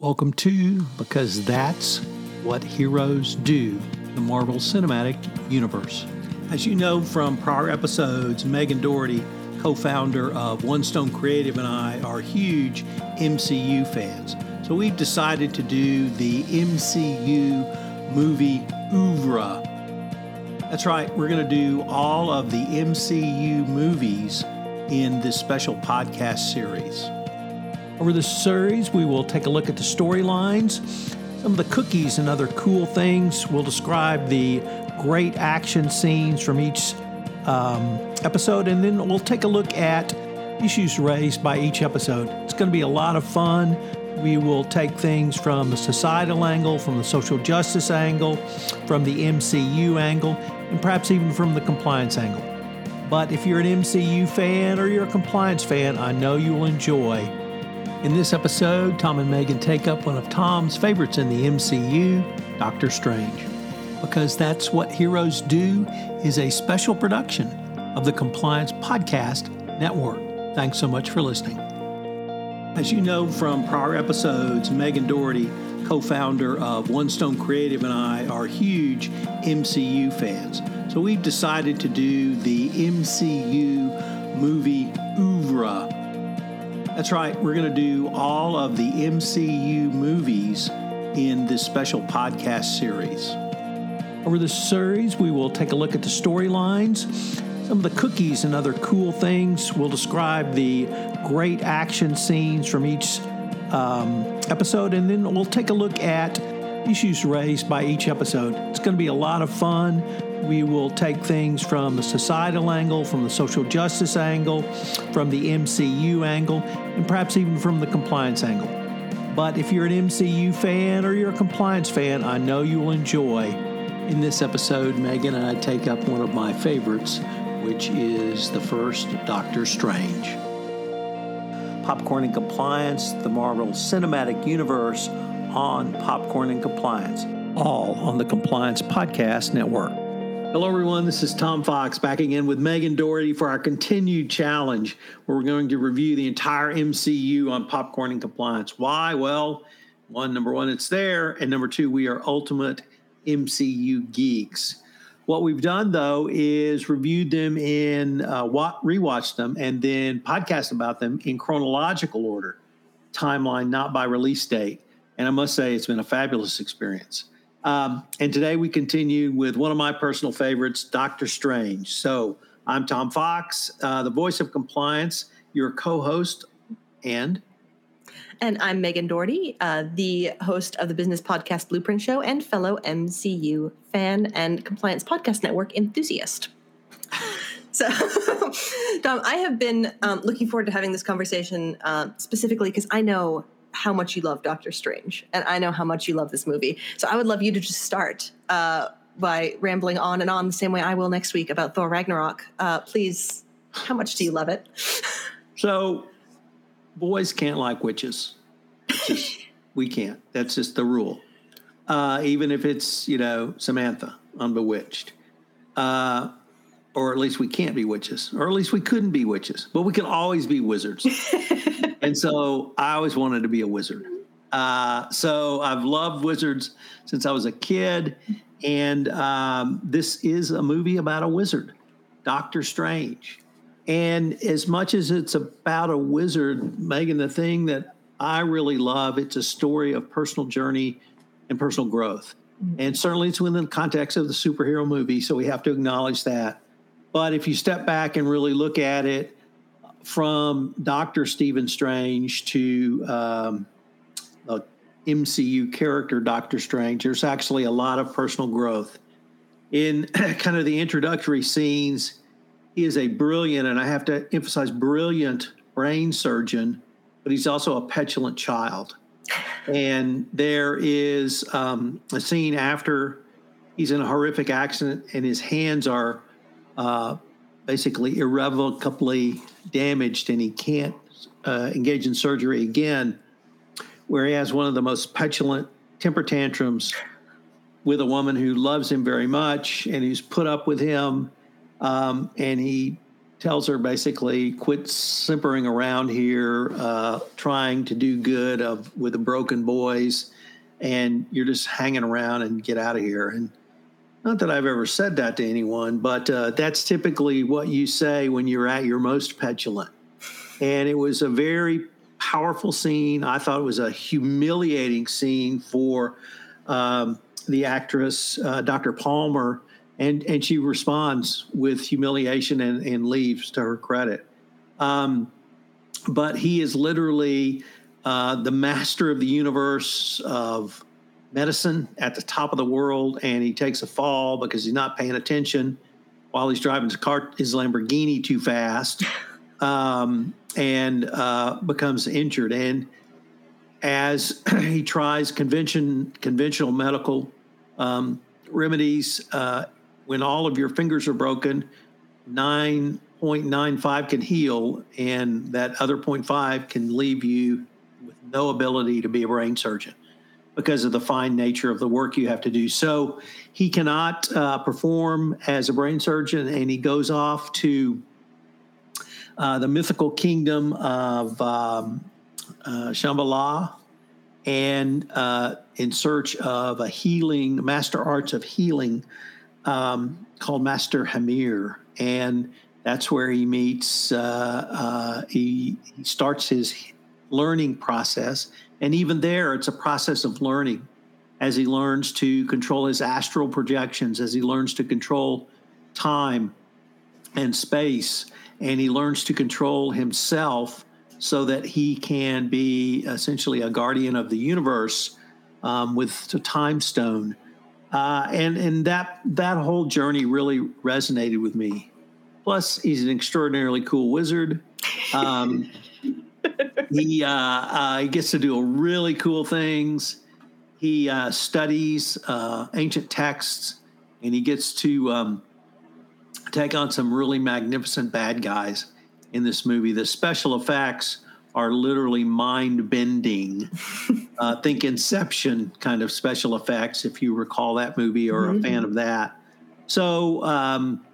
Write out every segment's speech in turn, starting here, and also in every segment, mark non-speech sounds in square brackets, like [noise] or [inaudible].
Welcome to Because That's What Heroes Do, the Marvel Cinematic Universe. As you know from prior episodes, Megan Dougherty, co founder of One Stone Creative, and I are huge MCU fans. So we've decided to do the MCU movie oeuvre. That's right, we're going to do all of the MCU movies in this special podcast series. Over this series, we will take a look at the storylines, some of the cookies and other cool things. We'll describe the great action scenes from each um, episode, and then we'll take a look at issues raised by each episode. It's going to be a lot of fun. We will take things from the societal angle, from the social justice angle, from the MCU angle, and perhaps even from the compliance angle. But if you're an MCU fan or you're a compliance fan, I know you will enjoy in this episode, Tom and Megan take up one of Tom's favorites in the MCU, Doctor Strange. Because That's What Heroes Do is a special production of the Compliance Podcast Network. Thanks so much for listening. As you know from prior episodes, Megan Dougherty, co founder of One Stone Creative, and I are huge MCU fans. So we've decided to do the MCU movie oeuvre that's right. We're going to do all of the MCU movies in this special podcast series. Over this series, we will take a look at the storylines, some of the cookies and other cool things. We'll describe the great action scenes from each um, episode, and then we'll take a look at issues raised by each episode. It's going to be a lot of fun. We will take things from the societal angle, from the social justice angle, from the MCU angle, and perhaps even from the compliance angle. But if you're an MCU fan or you're a compliance fan, I know you will enjoy. In this episode, Megan and I take up one of my favorites, which is the first Doctor Strange. Popcorn and Compliance, the Marvel Cinematic Universe on Popcorn and Compliance, all on the Compliance Podcast Network. Hello, everyone. This is Tom Fox back again with Megan Dougherty for our continued challenge where we're going to review the entire MCU on popcorn and compliance. Why? Well, one, number one, it's there. And number two, we are ultimate MCU geeks. What we've done, though, is reviewed them in, uh, rewatched them, and then podcast about them in chronological order, timeline, not by release date. And I must say, it's been a fabulous experience. Um, and today we continue with one of my personal favorites, Doctor Strange. So I'm Tom Fox, uh, the voice of compliance, your co host, and. And I'm Megan Dougherty, uh, the host of the business podcast Blueprint Show and fellow MCU fan and compliance podcast network enthusiast. [laughs] So, [laughs] Tom, I have been um, looking forward to having this conversation uh, specifically because I know how much you love Doctor Strange, and I know how much you love this movie. So I would love you to just start uh, by rambling on and on the same way I will next week about Thor Ragnarok. Uh, please, how much do you love it? [laughs] so, boys can't like witches. Just, [laughs] we can't. That's just the rule. Uh, even if it's you know Samantha on Bewitched. Uh, or at least we can't be witches, or at least we couldn't be witches, but we can always be wizards. [laughs] and so I always wanted to be a wizard. Uh, so I've loved wizards since I was a kid, and um, this is a movie about a wizard, Doctor Strange. And as much as it's about a wizard, Megan, the thing that I really love, it's a story of personal journey and personal growth. Mm-hmm. And certainly it's within the context of the superhero movie, so we have to acknowledge that. But if you step back and really look at it from Doctor Stephen Strange to um, the MCU character Doctor Strange, there's actually a lot of personal growth. In [clears throat] kind of the introductory scenes, he is a brilliant, and I have to emphasize, brilliant brain surgeon, but he's also a petulant child. And there is um, a scene after he's in a horrific accident and his hands are uh, basically irrevocably damaged and he can't uh, engage in surgery again, where he has one of the most petulant temper tantrums with a woman who loves him very much and who's put up with him. Um, and he tells her basically quit simpering around here, uh, trying to do good of with the broken boys, and you're just hanging around and get out of here. And not that I've ever said that to anyone, but uh, that's typically what you say when you're at your most petulant. And it was a very powerful scene. I thought it was a humiliating scene for um, the actress, uh, Dr. Palmer, and, and she responds with humiliation and, and leaves to her credit. Um, but he is literally uh, the master of the universe of medicine at the top of the world, and he takes a fall because he's not paying attention while he's driving his car, his Lamborghini too fast, [laughs] um, and uh, becomes injured. And as [clears throat] he tries convention conventional medical um, remedies, uh, when all of your fingers are broken, nine point nine five can heal, and that other 0.5 can leave you with no ability to be a brain surgeon because of the fine nature of the work you have to do. So he cannot uh, perform as a brain surgeon, and he goes off to uh, the mythical kingdom of um, uh, Shambhala and uh, in search of a healing, master arts of healing um, called Master Hamir. And that's where he meets, uh, uh, he, he starts his learning process and even there, it's a process of learning as he learns to control his astral projections, as he learns to control time and space, and he learns to control himself so that he can be essentially a guardian of the universe um, with the time stone. Uh, and and that that whole journey really resonated with me. Plus, he's an extraordinarily cool wizard. Um, [laughs] he uh, uh, he gets to do really cool things. He uh, studies uh, ancient texts, and he gets to um, take on some really magnificent bad guys in this movie. The special effects are literally mind bending. [laughs] uh, think Inception kind of special effects, if you recall that movie or mm-hmm. a fan of that. So, um,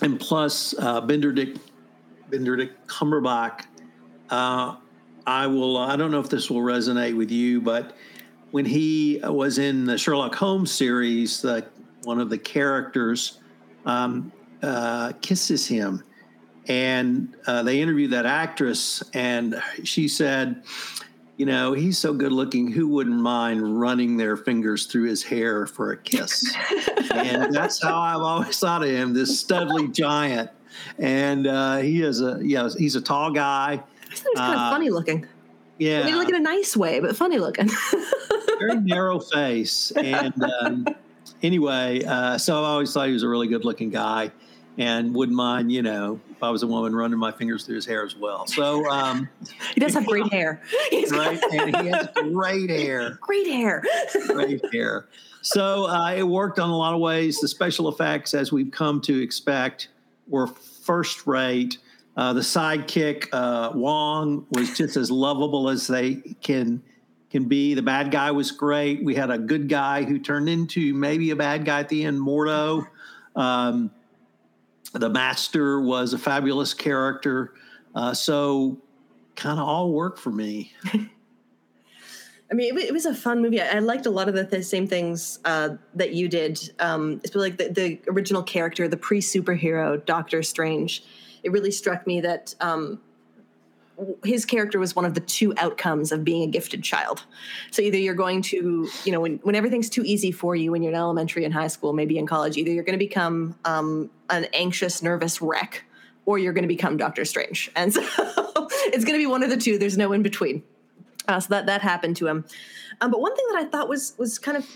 and plus uh, Benedict Benedict Cumberbatch uh, I will. I don't know if this will resonate with you, but when he was in the Sherlock Holmes series, the, one of the characters um, uh, kisses him, and uh, they interviewed that actress, and she said, "You know, he's so good looking. Who wouldn't mind running their fingers through his hair for a kiss?" [laughs] and that's how I've always thought of him, this studly giant. And uh, he is a yeah, he's a tall guy He's kind of uh, funny looking. Yeah, I mean, like in a nice way, but funny looking. [laughs] very narrow face, and um, anyway, uh, so I always thought he was a really good looking guy, and wouldn't mind, you know, if I was a woman running my fingers through his hair as well. So um, he does have [laughs] great hair, right? And he has great hair, great hair, great hair. So uh, it worked on a lot of ways. The special effects, as we've come to expect, were first rate. Uh, the sidekick uh, Wong was just as lovable as they can can be. The bad guy was great. We had a good guy who turned into maybe a bad guy at the end, Mordo. Um, the master was a fabulous character. Uh, so kind of all worked for me. [laughs] I mean, it, it, was a fun movie. I, I liked a lot of the, same things uh, that you did. Um, it's like the, the original character, the pre superhero Doctor Strange it really struck me that um, his character was one of the two outcomes of being a gifted child. So either you're going to, you know, when, when everything's too easy for you when you're in elementary and high school, maybe in college, either you're going to become um, an anxious, nervous wreck, or you're going to become Doctor Strange. And so [laughs] it's going to be one of the two. There's no in between. Uh, so that that happened to him. Um, but one thing that I thought was was kind of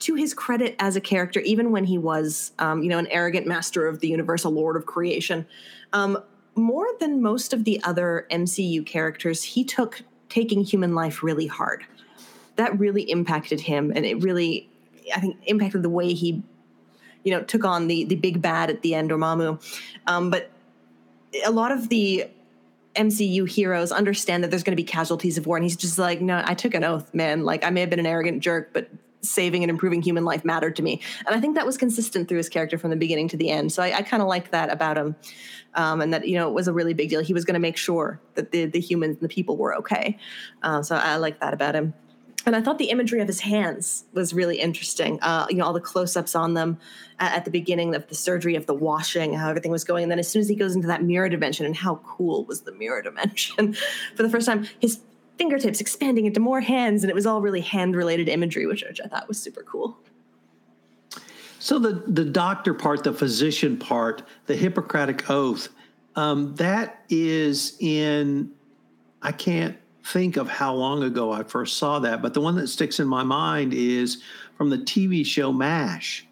to his credit as a character, even when he was, um, you know, an arrogant master of the universe, a lord of creation, um, more than most of the other MCU characters, he took taking human life really hard. That really impacted him, and it really, I think, impacted the way he, you know, took on the the big bad at the end, Dormammu. Um, but a lot of the MCU heroes understand that there's going to be casualties of war, and he's just like, no, I took an oath, man. Like I may have been an arrogant jerk, but saving and improving human life mattered to me. And I think that was consistent through his character from the beginning to the end. So I, I kind of liked that about him. Um, and that, you know, it was a really big deal. He was going to make sure that the, the humans and the people were okay. Uh, so I like that about him. And I thought the imagery of his hands was really interesting. Uh, you know, all the close-ups on them at, at, the beginning of the surgery, of the washing, how everything was going. And then as soon as he goes into that mirror dimension, and how cool was the mirror dimension [laughs] for the first time, his fingertips expanding into more hands, and it was all really hand-related imagery, which, which I thought was super cool. So the the doctor part, the physician part, the Hippocratic oath, um, that is in. I can't think of how long ago I first saw that, but the one that sticks in my mind is from the TV show MASH,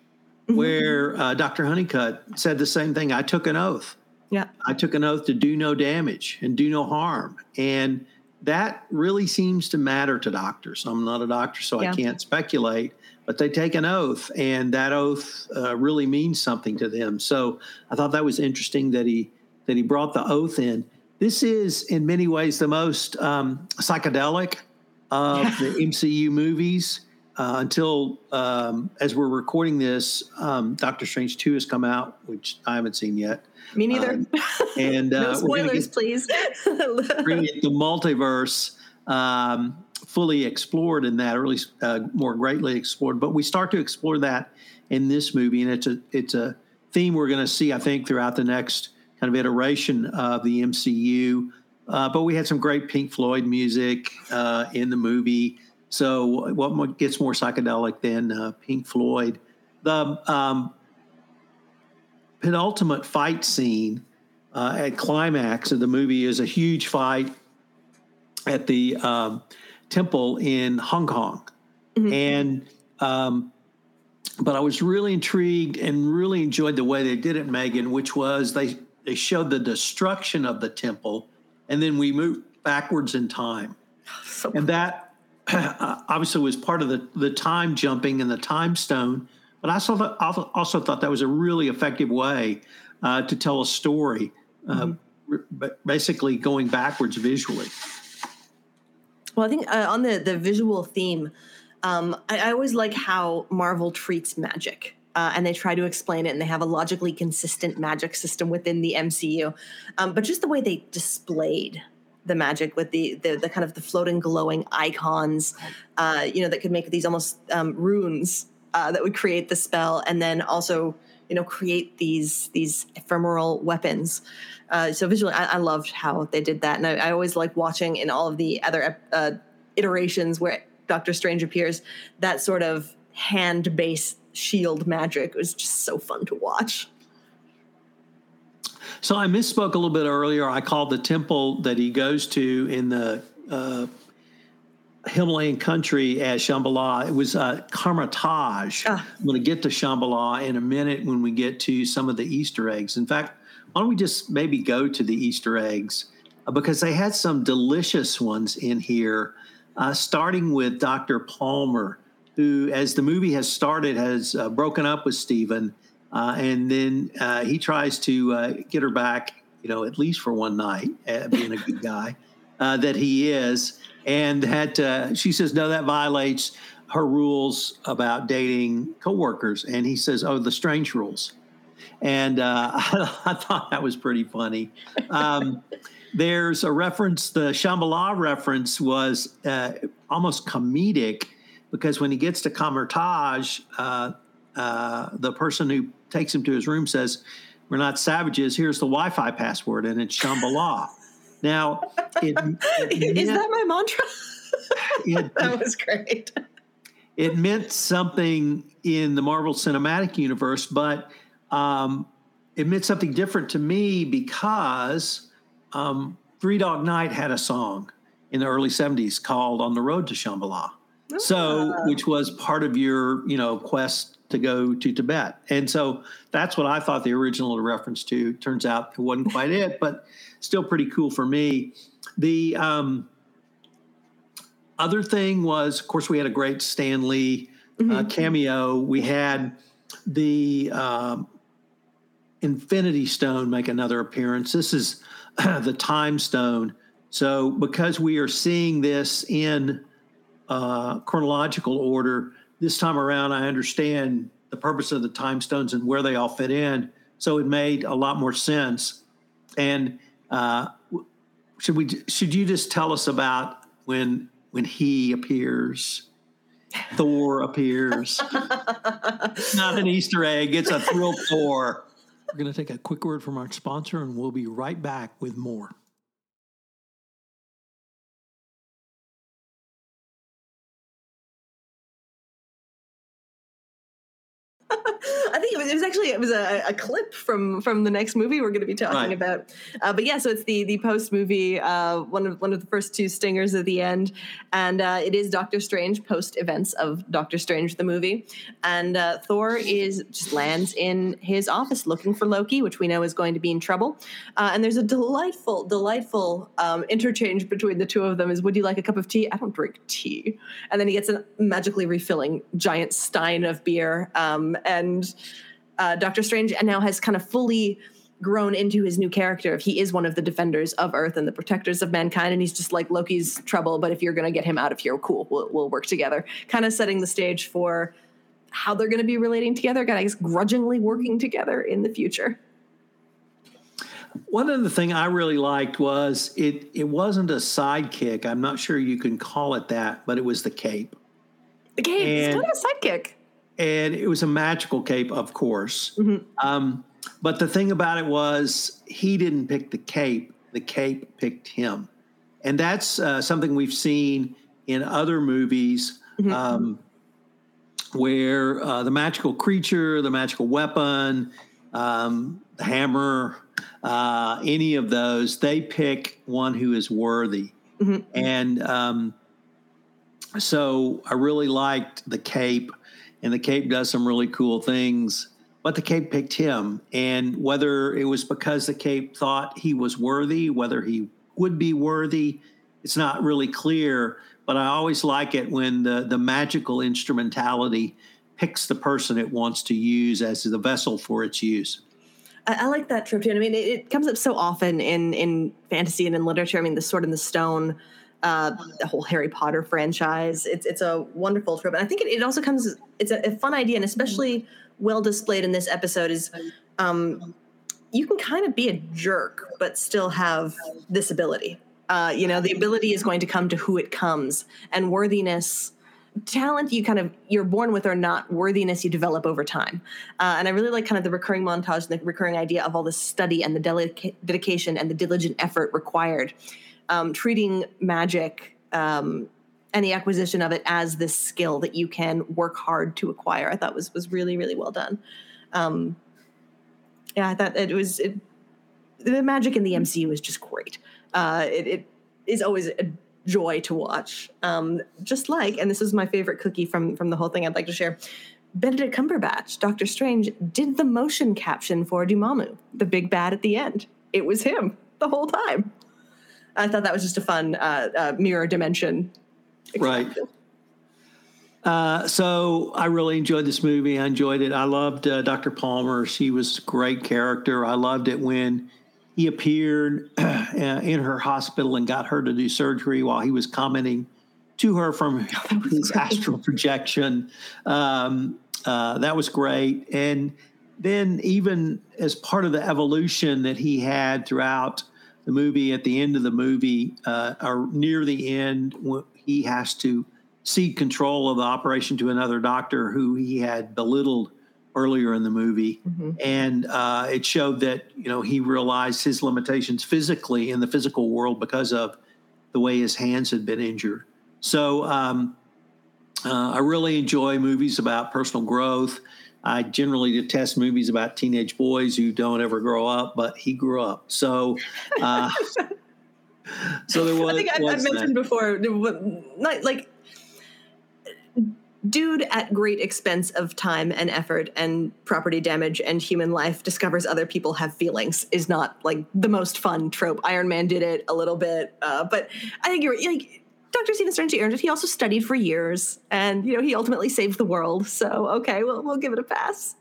mm-hmm. where uh, Dr. Hunnicutt said the same thing. I took an oath. Yeah. I took an oath to do no damage and do no harm. And that really seems to matter to doctors. I'm not a doctor, so yeah. I can't speculate, but they take an oath, and that oath uh, really means something to them. So I thought that was interesting that he that he brought the oath in. This is, in many ways, the most um, psychedelic of the MCU movies. Uh, until um, as we're recording this, um, Doctor Strange Two has come out, which I haven't seen yet. Me neither. Um, [laughs] and uh, no spoilers, get, please. [laughs] bring the multiverse um, fully explored in that, or at least uh, more greatly explored. But we start to explore that in this movie, and it's a it's a theme we're going to see, I think, throughout the next kind of iteration of the MCU. Uh, but we had some great Pink Floyd music uh, in the movie. So what gets more psychedelic than uh, Pink Floyd? The um, penultimate fight scene uh, at climax of the movie is a huge fight at the um, temple in Hong Kong, mm-hmm. and um, but I was really intrigued and really enjoyed the way they did it, Megan, which was they they showed the destruction of the temple, and then we moved backwards in time. So and that [clears throat] obviously was part of the, the time jumping and the time stone. But I also thought, also thought that was a really effective way uh, to tell a story, uh, mm-hmm. basically going backwards visually. Well, I think uh, on the, the visual theme, um, I, I always like how Marvel treats magic uh, and they try to explain it and they have a logically consistent magic system within the MCU. Um, but just the way they displayed the magic with the, the, the kind of the floating glowing icons, uh, you know, that could make these almost um, runes uh, that would create the spell, and then also you know create these these ephemeral weapons. Uh, so visually, I, I, loved how they did that, and I, I always like watching in all of the other uh, iterations where Doctor Strange appears that sort of hand based shield magic. Was just so fun to watch. So I misspoke a little bit earlier. I called the temple that he goes to in the uh, Himalayan country as Shambhala. It was uh, Kamar-Taj. Ah. I'm going to get to Shambhala in a minute when we get to some of the Easter eggs. In fact, why don't we just maybe go to the Easter eggs? Uh, because they had some delicious ones in here, uh, starting with Dr. Palmer who, as the movie has started, has uh, broken up with Stephen, uh, and then uh, he tries to uh, get her back, you know, at least for one night, being a good guy uh, that he is, and that she says no, that violates her rules about dating coworkers, and he says, oh, the strange rules, and I, [laughs] I, thought that was pretty funny. Um, there's a reference, the Shambhala reference was almost comedic because when he gets to Kamar-Taj, uh, uh, the person who takes him to his room says, "We're not savages. Here's the Wi-Fi password, and it's Shambhala." Now, it, it [laughs] is meant, that my mantra? [laughs] it, [laughs] that was great. It meant something in the Marvel Cinematic Universe, but um, it meant something different to me because um, Three Dog Night had a song in the early 70s called On the Road to Shambhala. So, ah. which was part of your, you know, quest to go to Tibet. And so that's what I thought the original reference to. Turns out it wasn't quite it, but still pretty cool for me. The um, other thing was, of course, we had a great Stan Lee uh, mm-hmm. cameo. We had the um, Infinity Stone make another appearance. This is [clears throat] the Time Stone. So, because we are seeing this in uh, chronological order, this time around, I understand the purpose of the time stones and where they all fit in. So it made a lot more sense. And uh, should we? Should you just tell us about when when he appears? Thor appears. it's not an Easter egg. It's a thrill Thor. We're going to take a quick word from our sponsor, and we'll be right back with more. I think it was, it was actually it was a, a, clip from from the next movie we're going to be talking right. about. Uh, but yeah, so it's the the post movie uh, one of one of the first two stingers at the end, and uh, it is Doctor Strange post events of Doctor Strange the movie, and uh, Thor is just lands in his office looking for Loki, which we know is going to be in trouble, uh, and there's a delightful delightful um, interchange between the two of them. Is would you like a cup of tea? I don't drink tea, and then he gets a magically refilling giant stein of beer. Um, and uh, Doctor Strange now has kind of fully grown into his new character. He is one of the defenders of Earth and the protectors of mankind, and he's just like Loki's trouble. But if you're going to get him out of here, cool, we'll, we'll work together. Kind of setting the stage for how they're going to be relating together, guys, grudgingly working together in the future. One other thing I really liked was it. It wasn't a sidekick. I'm not sure you can call it that, but it was the cape. The cape. And, it's kind of a sidekick and it was a magical cape, of course. Mm-hmm. Um, but the thing about it was, he didn't pick the cape; the cape picked him, and that's uh, something we've seen in other movies. Mm-hmm. Um, where uh, the magical creature, the magical weapon, um, the hammer, uh, any of those, they pick one who is worthy. Mm-hmm. And um, so I really liked the cape and the Cape does some really cool things. But the Cape picked him, and whether it was because the Cape thought he was worthy, whether he would be worthy, it's not really clear. But I always like it when the the magical instrumentality picks the person it wants to use as the vessel for its use. I, I like that trope too. I mean, it, it, comes up so often in in fantasy and in literature. I mean, the Sword and the Stone uh, the whole Harry Potter franchise. It's it's a wonderful trip, and I think it, it also comes. It's a, a, fun idea, and especially well displayed in this episode is. Um, you can kind of be a jerk, but still have this ability. Uh, you know, the ability is going to come to who it comes, and worthiness talent you kind of you're born with or not worthiness you develop over time uh, and i really like kind of the recurring montage and the recurring idea of all the study and the dedication and the diligent effort required um, treating magic um, and the acquisition of it as this skill that you can work hard to acquire. I thought was was really really well done. Um, yeah, I thought it was it, the magic in the MCU is just great. Uh, it, it is always a joy to watch. Um, just like, and this is my favorite cookie from from the whole thing. I'd like to share. Benedict Cumberbatch, Doctor Strange, did the motion caption for Dormammu, the big bad at the end. It was him the whole time. I thought that was just a fun uh, uh, mirror dimension. Right. Uh, so I really enjoyed this movie. I enjoyed it. I loved uh, Dr. Palmer. She was a great character. I loved it when he appeared [clears throat] uh, in her hospital and got her to do surgery while he was commenting to her from [laughs] his great. [laughs] astral projection. Um, uh, that was great. And then, even as part of the evolution that he had throughout the movie at the end of the movie uh, or near the end he has to cede control of the operation to another doctor who he had belittled earlier in the movie mm-hmm. and uh, it showed that you know he realized his limitations physically in the physical world because of the way his hands had been injured so um, uh, i really enjoy movies about personal growth I generally detest movies about teenage boys who don't ever grow up, but he grew up. So, uh, [laughs] so there was. I think I, have mentioned before, not like dude at great expense of time and effort and property damage and human life discovers other people have feelings is not like the most fun trope. Iron Man did it a little bit, uh, but I think you're like Dr. Stephen Strange, he earned it. He also studied for years, and you know he ultimately saved the world. So okay, we'll we'll give it a pass.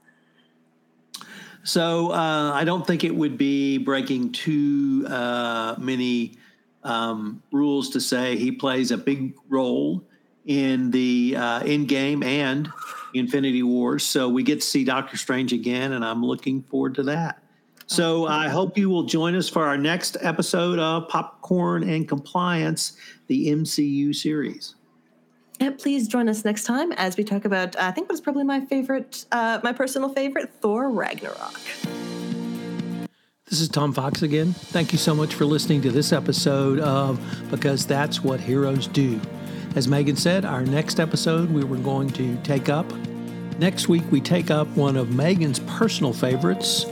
So uh, I don't think it would be breaking too uh, many um, rules to say he plays a big role in the uh, Endgame and Infinity Wars. So we get to see Doctor Strange again, and I'm looking forward to that. So I hope you will join us for our next episode of Popcorn and Compliance, the MCU series. And please join us next time as we talk about, I think what's probably my favorite, uh, my personal favorite, Thor Ragnarok. This is Tom Fox again. Thank you so much for listening to this episode of Because That's What Heroes Do. As Megan said, our next episode we were going to take up. Next week, we take up one of Megan's personal favorites,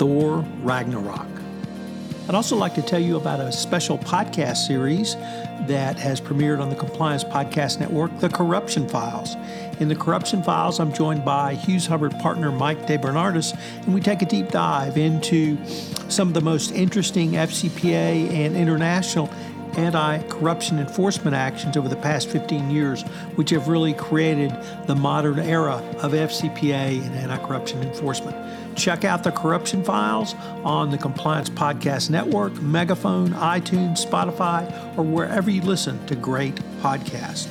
Thor Ragnarok. I'd also like to tell you about a special podcast series that has premiered on the Compliance Podcast Network, The Corruption Files. In The Corruption Files, I'm joined by Hughes Hubbard partner Mike DeBernardis, and we take a deep dive into some of the most interesting FCPA and international anti corruption enforcement actions over the past 15 years, which have really created the modern era of FCPA and anti corruption enforcement. Check out the Corruption Files on the Compliance Podcast Network, Megaphone, iTunes, Spotify, or wherever you listen to great podcasts.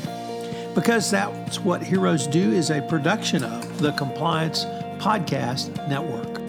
Because That's What Heroes Do is a production of the Compliance Podcast Network.